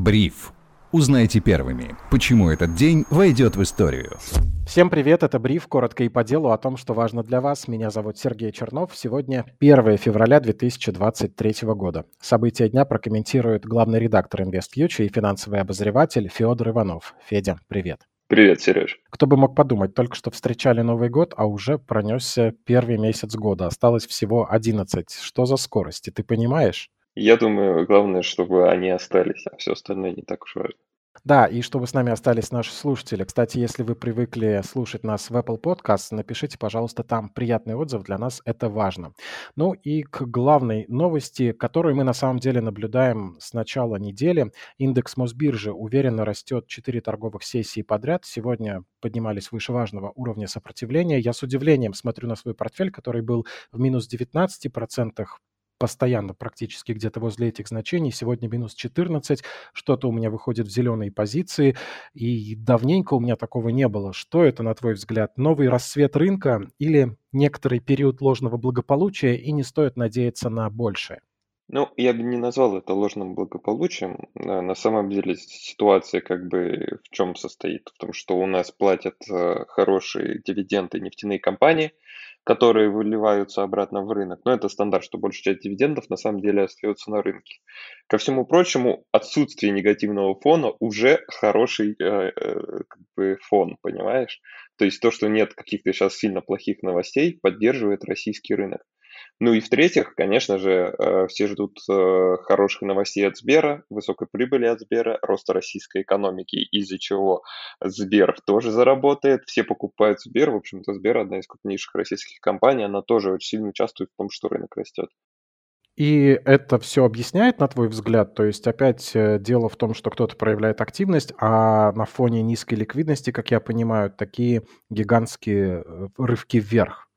Бриф. Узнайте первыми, почему этот день войдет в историю. Всем привет, это Бриф, коротко и по делу о том, что важно для вас. Меня зовут Сергей Чернов. Сегодня 1 февраля 2023 года. События дня прокомментирует главный редактор InvestFuture и финансовый обозреватель Федор Иванов. Федя, привет. Привет, Сереж. Кто бы мог подумать, только что встречали Новый год, а уже пронесся первый месяц года. Осталось всего 11. Что за скорости, ты понимаешь? Я думаю, главное, чтобы они остались, а все остальное не так уж важно. Да, и чтобы с нами остались наши слушатели. Кстати, если вы привыкли слушать нас в Apple Podcast, напишите, пожалуйста, там приятный отзыв, для нас это важно. Ну и к главной новости, которую мы на самом деле наблюдаем с начала недели. Индекс Мосбиржи уверенно растет 4 торговых сессии подряд. Сегодня поднимались выше важного уровня сопротивления. Я с удивлением смотрю на свой портфель, который был в минус 19%, постоянно практически где-то возле этих значений. Сегодня минус 14, что-то у меня выходит в зеленые позиции, и давненько у меня такого не было. Что это, на твой взгляд, новый рассвет рынка или некоторый период ложного благополучия, и не стоит надеяться на большее? Ну, я бы не назвал это ложным благополучием. На самом деле ситуация как бы в чем состоит? В том, что у нас платят э, хорошие дивиденды нефтяные компании – которые выливаются обратно в рынок. Но это стандарт, что большая часть дивидендов на самом деле остается на рынке. Ко всему прочему, отсутствие негативного фона уже хороший э, э, как бы фон, понимаешь? То есть то, что нет каких-то сейчас сильно плохих новостей, поддерживает российский рынок. Ну и в-третьих, конечно же, э, все ждут э, хороших новостей от Сбера, высокой прибыли от Сбера, роста российской экономики, из-за чего Сбер тоже заработает. Все покупают Сбер. В общем-то, Сбер одна из крупнейших российских компаний, она тоже очень сильно участвует в том, что рынок растет. И это все объясняет, на твой взгляд? То есть опять э, дело в том, что кто-то проявляет активность, а на фоне низкой ликвидности, как я понимаю, такие гигантские рывки вверх.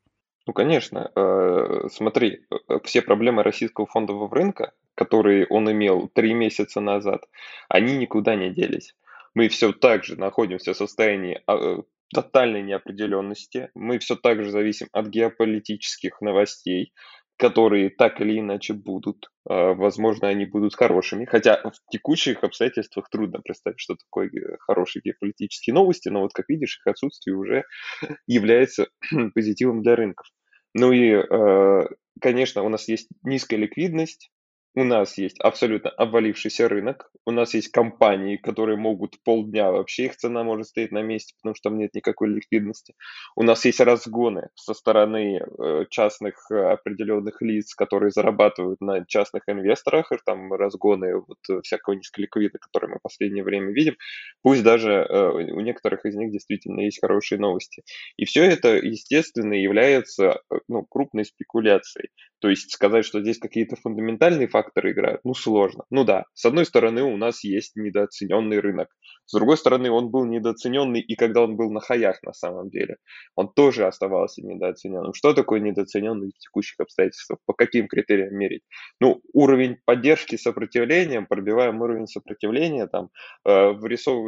Ну, конечно. Э, смотри, э, все проблемы российского фондового рынка, которые он имел три месяца назад, они никуда не делись. Мы все так же находимся в состоянии а, э, тотальной неопределенности. Мы все так же зависим от геополитических новостей которые так или иначе будут. А, возможно, они будут хорошими. Хотя в текущих обстоятельствах трудно представить, что такое хорошие геополитические новости, но вот, как видишь, их отсутствие уже является позитивом для рынков. Ну и, а, конечно, у нас есть низкая ликвидность, у нас есть абсолютно обвалившийся рынок, у нас есть компании, которые могут полдня вообще, их цена может стоять на месте, потому что там нет никакой ликвидности. У нас есть разгоны со стороны э, частных э, определенных лиц, которые зарабатывают на частных инвесторах, и там разгоны вот э, всякого низколиквида, которые мы в последнее время видим. Пусть даже у некоторых из них действительно есть хорошие новости. И все это, естественно, является ну, крупной спекуляцией. То есть сказать, что здесь какие-то фундаментальные факторы играют, ну сложно. Ну да, с одной стороны у нас есть недооцененный рынок. С другой стороны, он был недооцененный и когда он был на хаях на самом деле. Он тоже оставался недооцененным. Что такое недооцененный в текущих обстоятельствах? По каким критериям мерить? Ну, уровень поддержки сопротивлением, пробиваем уровень сопротивления, там э,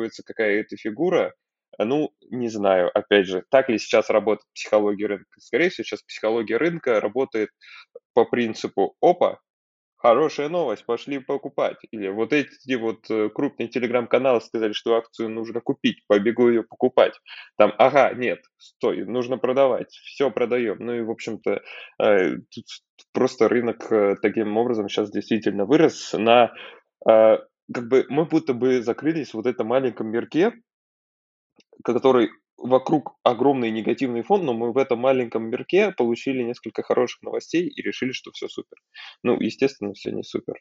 вырисовывается какая-то фигура, ну, не знаю, опять же, так ли сейчас работает психология рынка? Скорее всего, сейчас психология рынка работает по принципу «опа, хорошая новость, пошли покупать». Или вот эти вот э, крупные телеграм-каналы сказали, что акцию нужно купить, побегу ее покупать. Там, ага, нет, стой, нужно продавать, все продаем. Ну и, в общем-то, э, просто рынок э, таким образом сейчас действительно вырос на как бы мы будто бы закрылись в вот этом маленьком мирке, который вокруг огромный негативный фон, но мы в этом маленьком мирке получили несколько хороших новостей и решили, что все супер. Ну, естественно, все не супер.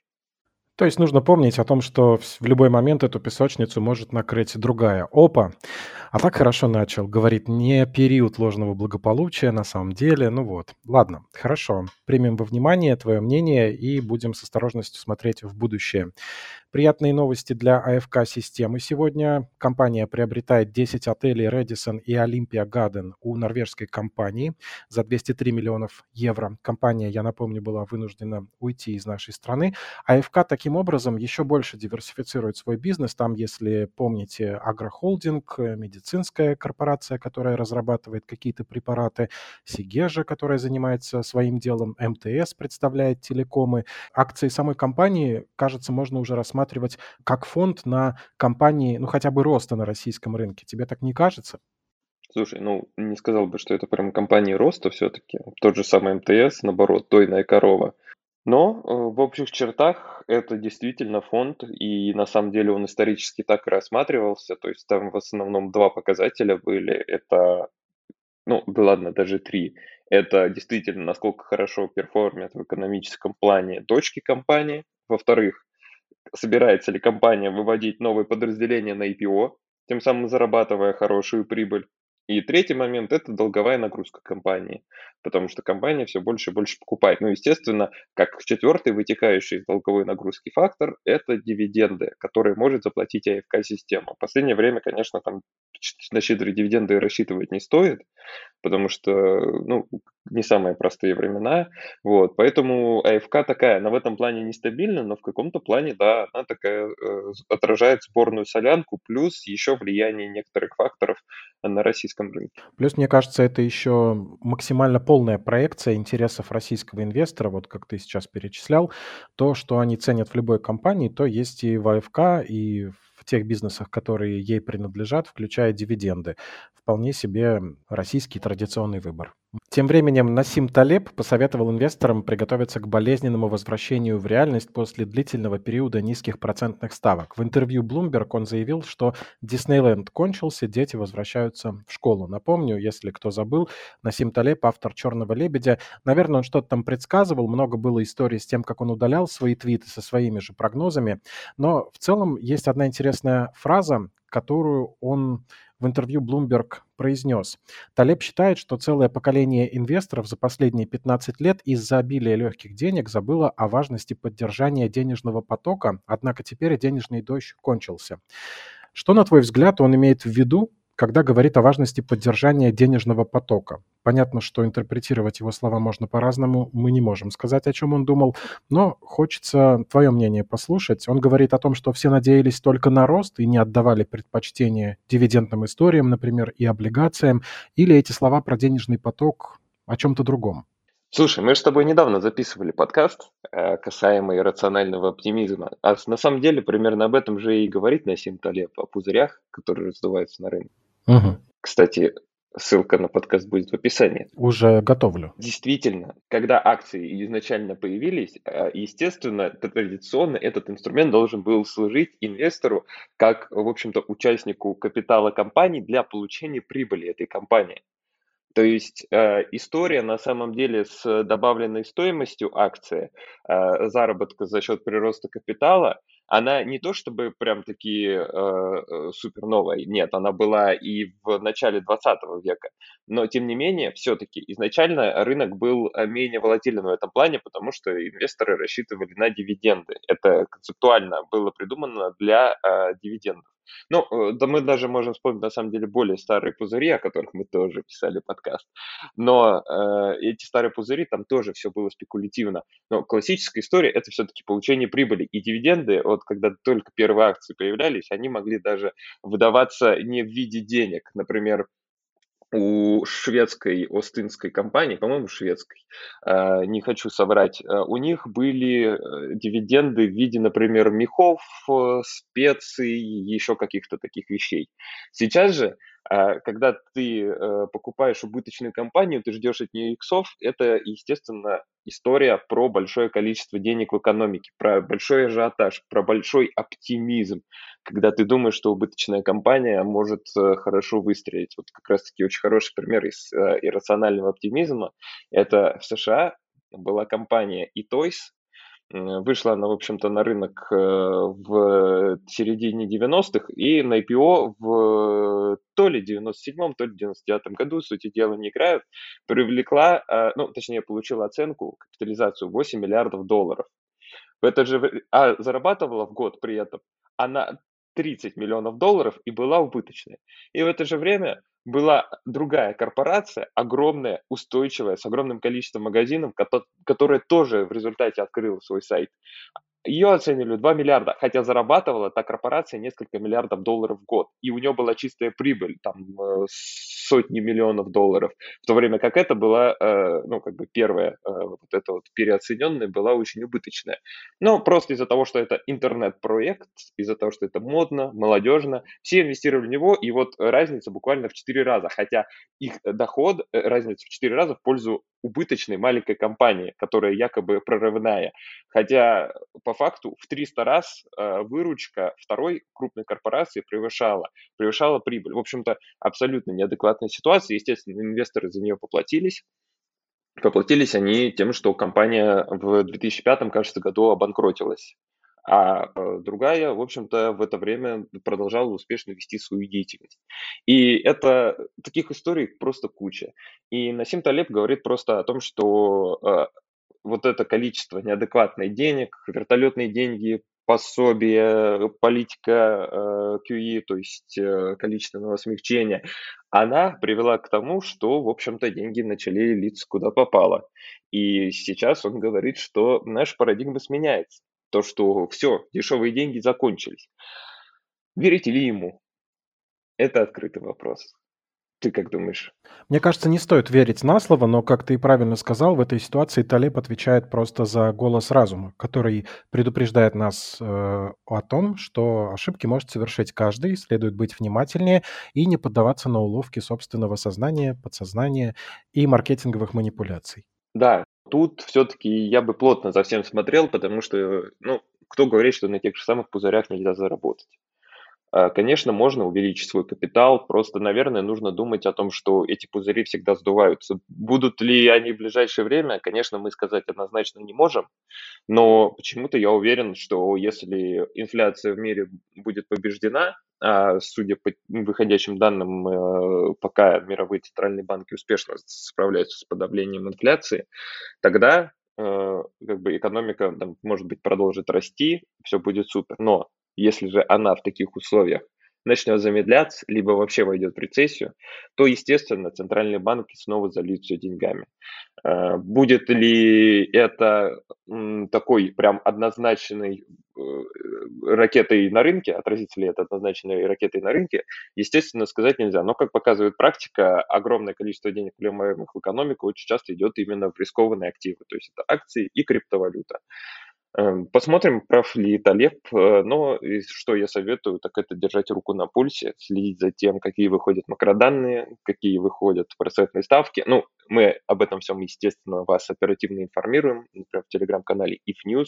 То есть нужно помнить о том, что в любой момент эту песочницу может накрыть другая. Опа! А так хорошо начал. Говорит, не период ложного благополучия на самом деле. Ну вот. Ладно, хорошо. Примем во внимание твое мнение и будем с осторожностью смотреть в будущее. Приятные новости для АФК-системы сегодня. Компания приобретает 10 отелей Redison и Olympia Garden у норвежской компании за 203 миллионов евро. Компания, я напомню, была вынуждена уйти из нашей страны. АФК таким образом еще больше диверсифицирует свой бизнес. Там, если помните, агрохолдинг, медицинская корпорация, которая разрабатывает какие-то препараты, Сигежа, которая занимается своим делом, МТС представляет телекомы. Акции самой компании, кажется, можно уже рассматривать как фонд на компании, ну хотя бы роста на российском рынке. Тебе так не кажется? Слушай, ну, не сказал бы, что это прям компания роста все-таки. Тот же самый МТС, наоборот, тойная корова. Но э, в общих чертах это действительно фонд, и на самом деле он исторически так и рассматривался. То есть там в основном два показателя были. Это, ну, да ладно, даже три. Это действительно, насколько хорошо перформят в экономическом плане точки компании. Во-вторых, собирается ли компания выводить новые подразделения на IPO, тем самым зарабатывая хорошую прибыль. И третий момент– это долговая нагрузка компании, потому что компания все больше и больше покупает. Ну, естественно, как четвертый вытекающий из долговой нагрузки фактор – это дивиденды, которые может заплатить АФК-система. В последнее время, конечно, там на щедрые дивиденды рассчитывать не стоит, потому что, ну, не самые простые времена, вот, поэтому АФК такая, она в этом плане нестабильна, но в каком-то плане, да, она такая э, отражает спорную солянку, плюс еще влияние некоторых факторов на российском рынке. Плюс, мне кажется, это еще максимально полная проекция интересов российского инвестора, вот как ты сейчас перечислял, то, что они ценят в любой компании, то есть и в АФК, и в тех бизнесах, которые ей принадлежат, включая дивиденды. Вполне себе российский традиционный выбор. Тем временем Насим Талеб посоветовал инвесторам приготовиться к болезненному возвращению в реальность после длительного периода низких процентных ставок. В интервью Bloomberg он заявил, что Диснейленд кончился, дети возвращаются в школу. Напомню, если кто забыл, Насим Талеб, автор «Черного лебедя», наверное, он что-то там предсказывал, много было историй с тем, как он удалял свои твиты со своими же прогнозами, но в целом есть одна интересная фраза, которую он в интервью Bloomberg произнес. Талеб считает, что целое поколение инвесторов за последние 15 лет из-за обилия легких денег забыло о важности поддержания денежного потока, однако теперь денежный дождь кончился. Что, на твой взгляд, он имеет в виду, когда говорит о важности поддержания денежного потока. Понятно, что интерпретировать его слова можно по-разному, мы не можем сказать, о чем он думал, но хочется твое мнение послушать. Он говорит о том, что все надеялись только на рост и не отдавали предпочтение дивидендным историям, например, и облигациям, или эти слова про денежный поток о чем-то другом. Слушай, мы же с тобой недавно записывали подкаст, э, касаемый рационального оптимизма. А на самом деле примерно об этом же и говорит Насим Талеб, о пузырях, которые раздуваются на рынке. Угу. Кстати, ссылка на подкаст будет в описании. Уже готовлю. Действительно, когда акции изначально появились, э, естественно, традиционно этот инструмент должен был служить инвестору как, в общем-то, участнику капитала компании для получения прибыли этой компании. То есть э, история на самом деле с добавленной стоимостью акции, э, заработка за счет прироста капитала, она не то чтобы прям таки э, э, супер новая, нет, она была и в начале 20 века, но тем не менее, все-таки изначально рынок был э, менее волатилен в этом плане, потому что инвесторы рассчитывали на дивиденды. Это концептуально было придумано для э, дивидендов. Ну, э, да мы даже можем вспомнить, на самом деле, более старые пузыри, о которых мы тоже писали подкаст. Но э, эти старые пузыри, там тоже все было спекулятивно. Но классическая история – это все-таки получение прибыли. И дивиденды, вот когда только первые акции появлялись, они могли даже выдаваться не в виде денег. Например, у шведской Остинской компании, по-моему, шведской, э, не хочу соврать, э, у них были э, дивиденды в виде, например, мехов, специй, еще каких-то таких вещей. Сейчас же а когда ты э, покупаешь убыточную компанию, ты ждешь от нее иксов, это, естественно, история про большое количество денег в экономике, про большой ажиотаж, про большой оптимизм, когда ты думаешь, что убыточная компания может э, хорошо выстрелить. Вот как раз-таки очень хороший пример из э, иррационального оптимизма. Это в США была компания eToys, Вышла она, в общем-то, на рынок э, в середине 90-х и на IPO в то ли 97-м, то ли 99-м году, сути дела, не играют, привлекла, э, ну, точнее, получила оценку, капитализацию 8 миллиардов долларов. В это же, а зарабатывала в год при этом она 30 миллионов долларов и была убыточной. И в это же время была другая корпорация, огромная, устойчивая, с огромным количеством магазинов, которая тоже в результате открыла свой сайт. Ее оценили 2 миллиарда, хотя зарабатывала та корпорация несколько миллиардов долларов в год. И у нее была чистая прибыль, там э, сотни миллионов долларов. В то время как это была, э, ну, как бы первая, э, вот эта вот переоцененная, была очень убыточная. Но просто из-за того, что это интернет-проект, из-за того, что это модно, молодежно, все инвестировали в него, и вот разница буквально в 4 раза. Хотя их доход, разница в 4 раза в пользу убыточной маленькой компании, которая якобы прорывная. Хотя по факту в 300 раз э, выручка второй крупной корпорации превышала, превышала прибыль. В общем-то, абсолютно неадекватная ситуация. Естественно, инвесторы за нее поплатились. Поплатились они тем, что компания в 2005, кажется, году обанкротилась а э, другая, в общем-то, в это время продолжала успешно вести свою деятельность. И это таких историй просто куча. И Насим Талеб говорит просто о том, что э, вот это количество неадекватных денег, вертолетные деньги, пособия, политика э, QE, то есть э, количественного смягчения, она привела к тому, что, в общем-то, деньги начали литься куда попало. И сейчас он говорит, что наша парадигма сменяется то, что все, дешевые деньги закончились. Верите ли ему? Это открытый вопрос. Ты как думаешь? Мне кажется, не стоит верить на слово, но, как ты и правильно сказал, в этой ситуации Талеб отвечает просто за голос разума, который предупреждает нас э, о том, что ошибки может совершить каждый, следует быть внимательнее и не поддаваться на уловки собственного сознания, подсознания и маркетинговых манипуляций. Да, Тут все-таки я бы плотно за всем смотрел, потому что, ну, кто говорит, что на тех же самых пузырях нельзя заработать? А, конечно, можно увеличить свой капитал, просто, наверное, нужно думать о том, что эти пузыри всегда сдуваются. Будут ли они в ближайшее время, конечно, мы сказать однозначно не можем, но почему-то я уверен, что если инфляция в мире будет побеждена, судя по выходящим данным, э, пока мировые центральные банки успешно справляются с подавлением инфляции, тогда э, как бы экономика, там, может быть, продолжит расти, все будет супер. Но если же она в таких условиях начнет замедляться, либо вообще войдет в рецессию, то, естественно, центральные банки снова зальют все деньгами. Э, будет ли это такой прям однозначной э, ракетой на рынке, отразится ли это однозначной ракетой на рынке, естественно, сказать нельзя. Но, как показывает практика, огромное количество денег, вливаемых в экономику, очень часто идет именно в рискованные активы, то есть это акции и криптовалюта. Эм, посмотрим, прав ли Талеб, э, но что я советую, так это держать руку на пульсе, следить за тем, какие выходят макроданные, какие выходят процентные ставки. Ну, мы об этом всем, естественно, вас оперативно информируем, например, в телеграм-канале If News,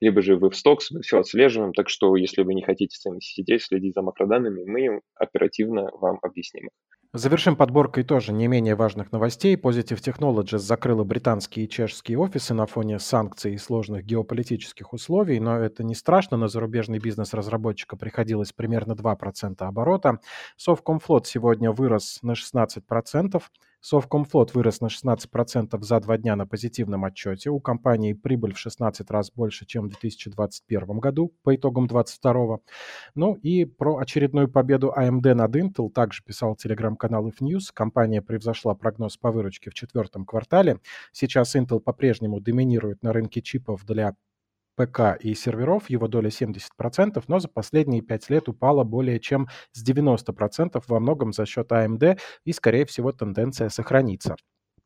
либо же в Stocks, мы все отслеживаем, так что если вы не хотите сами сидеть, следить за макроданными, мы оперативно вам объясним. Завершим подборкой тоже не менее важных новостей. Positive Technologies закрыла британские и чешские офисы на фоне санкций и сложных геополитических условий, но это не страшно. На зарубежный бизнес разработчика приходилось примерно 2% оборота. Совкомфлот сегодня вырос на 16%. Совкомфлот вырос на 16% за два дня на позитивном отчете. У компании прибыль в 16 раз больше, чем в 2021 году по итогам 2022. Ну и про очередную победу AMD над Intel также писал телеграм-канал If News. Компания превзошла прогноз по выручке в четвертом квартале. Сейчас Intel по-прежнему доминирует на рынке чипов для ПК и серверов его доля 70%, но за последние 5 лет упала более чем с 90% во многом за счет AMD и, скорее всего, тенденция сохранится.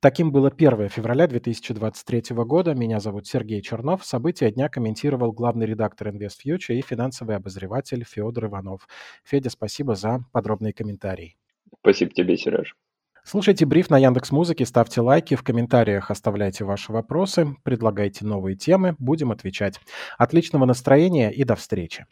Таким было 1 февраля 2023 года. Меня зовут Сергей Чернов. События дня комментировал главный редактор InvestFuture и финансовый обозреватель Федор Иванов. Федя, спасибо за подробные комментарии. Спасибо тебе, Сереж. Слушайте бриф на Яндекс Музыке, ставьте лайки, в комментариях оставляйте ваши вопросы, предлагайте новые темы, будем отвечать. Отличного настроения и до встречи.